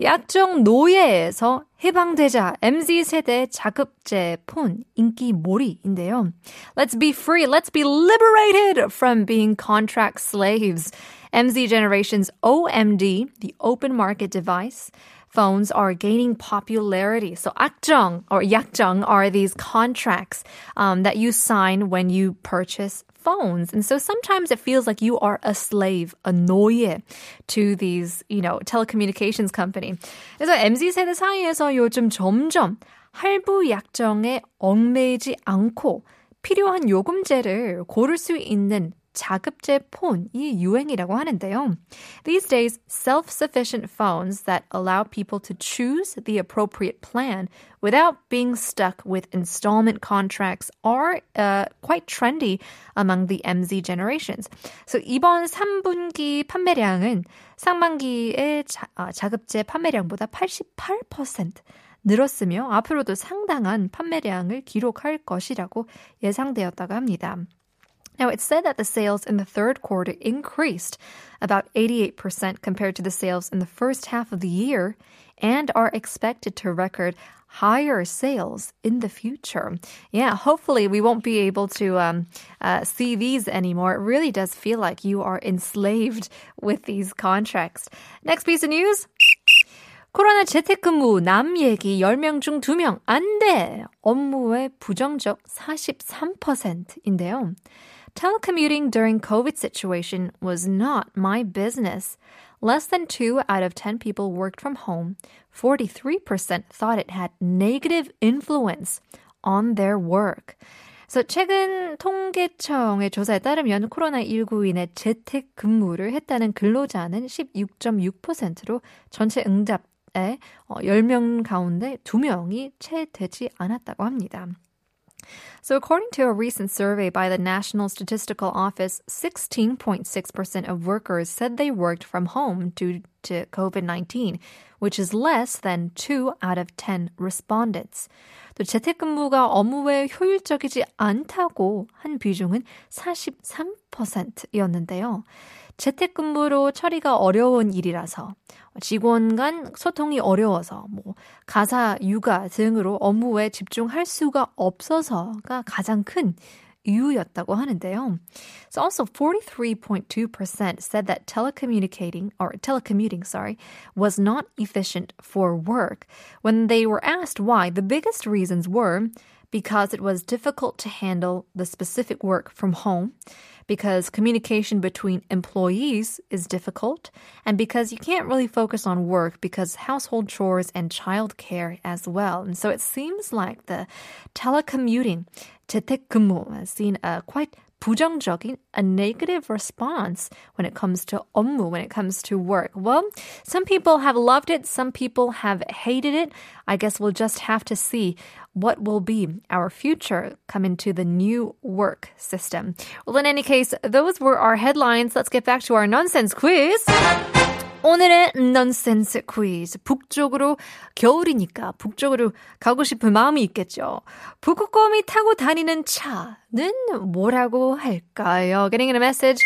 약정 노예에서 해방되자 MZ세대 자급제 폰 인기 몰이인데요. Let's be free. Let's be liberated from being contract slaves. MZ generation's OMD, the open market device, phones are gaining popularity. So akjung or yakjung are these contracts um, that you sign when you purchase phones. And so sometimes it feels like you are a slave, a 노예 to these, you know, telecommunications company. 그래서 MZ 세대 사이에서 요즘 점점 할부 약정에 얽매이지 않고 필요한 요금제를 고를 수 있는 자급제 폰이 유행이라고 하는데요. These days, self-sufficient phones that allow people to choose the appropriate plan without being stuck with installment contracts are uh, quite trendy among the MZ generations. So 이번 3분기 판매량은 상반기의 자, 아, 자급제 판매량보다 88% 늘었으며 앞으로도 상당한 판매량을 기록할 것이라고 예상되었다고 합니다. Now, it's said that the sales in the third quarter increased about 88% compared to the sales in the first half of the year and are expected to record higher sales in the future. Yeah, hopefully we won't be able to um, uh, see these anymore. It really does feel like you are enslaved with these contracts. Next piece of news. 코로나 재택근무 남 얘기 10명 중 2명 안 돼. 업무의 부정적 43%인데요. Telecommuting during COVID situation was not my business. Less than 2 out of 10 people worked from home. 43% thought it had negative influence on their work. 그래서 최근 통계청의 조사에 따르면 코로나19인의 재택 근무를 했다는 근로자는 16.6%로 전체 응답에 10명 가운데 2명이 채 되지 않았다고 합니다. So, according to a recent survey by the National Statistical Office, 16.6% of workers said they worked from home due to COVID 19, which is less than 2 out of 10 respondents. 또 재택근무가 업무에 효율적이지 않다고 한 비중은 43%였는데요. 재택근무로 처리가 어려운 일이라서 직원 간 소통이 어려워서 뭐 가사, 육아 등으로 업무에 집중할 수가 없어서가 가장 큰 이유였다고 하는데요. So also 43.2% said that telecommunicating or telecommuting, sorry, was not efficient for work. When they were asked why, the biggest reasons were because it was difficult to handle the specific work from home, because communication between employees is difficult, and because you can't really focus on work because household chores and childcare as well. And so it seems like the telecommuting, 재택근무, has seen a quite 부정적인, a negative response when it comes to 업무, when it comes to work. Well, some people have loved it, some people have hated it. I guess we'll just have to see what will be our future come into the new work system. Well, in any case, those were our headlines. Let's get back to our nonsense quiz. 오늘의 nonsense quiz. 북쪽으로 겨울이니까 북쪽으로 가고 싶은 마음이 있겠죠. 북극곰이 타고 다니는 차는 뭐라고 할까요? Getting in a message.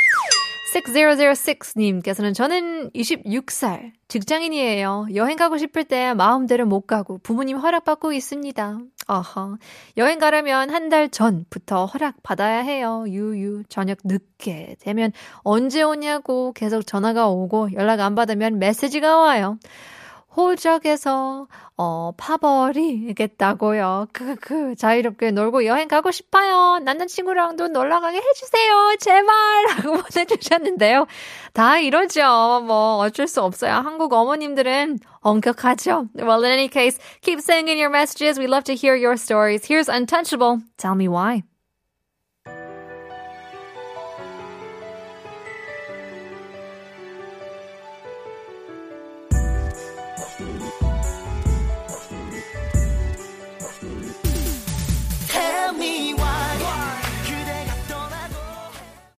6006님께서는 저는 26살 직장인이에요. 여행 가고 싶을 때 마음대로 못 가고 부모님 허락받고 있습니다. 어허. 여행 가려면 한 달 전부터 허락 받아야 해요. 유유. 저녁 늦게 되면 언제 오냐고 계속 전화가 오고 연락 안 받으면 메시지가 와요. 호적에서 어 파버리겠다고요. 크크 자유롭게 놀고 여행 가고 싶어요. 남자친구랑도 놀러 가게 해주세요. 제발 라고 보내주셨는데요. 다 이러죠. 뭐 어쩔 수 없어요. 한국 어머님들은 엄격하죠. Well, in any case, keep sending in your messages. We love to hear your stories. Here's Untouchable. Tell me why.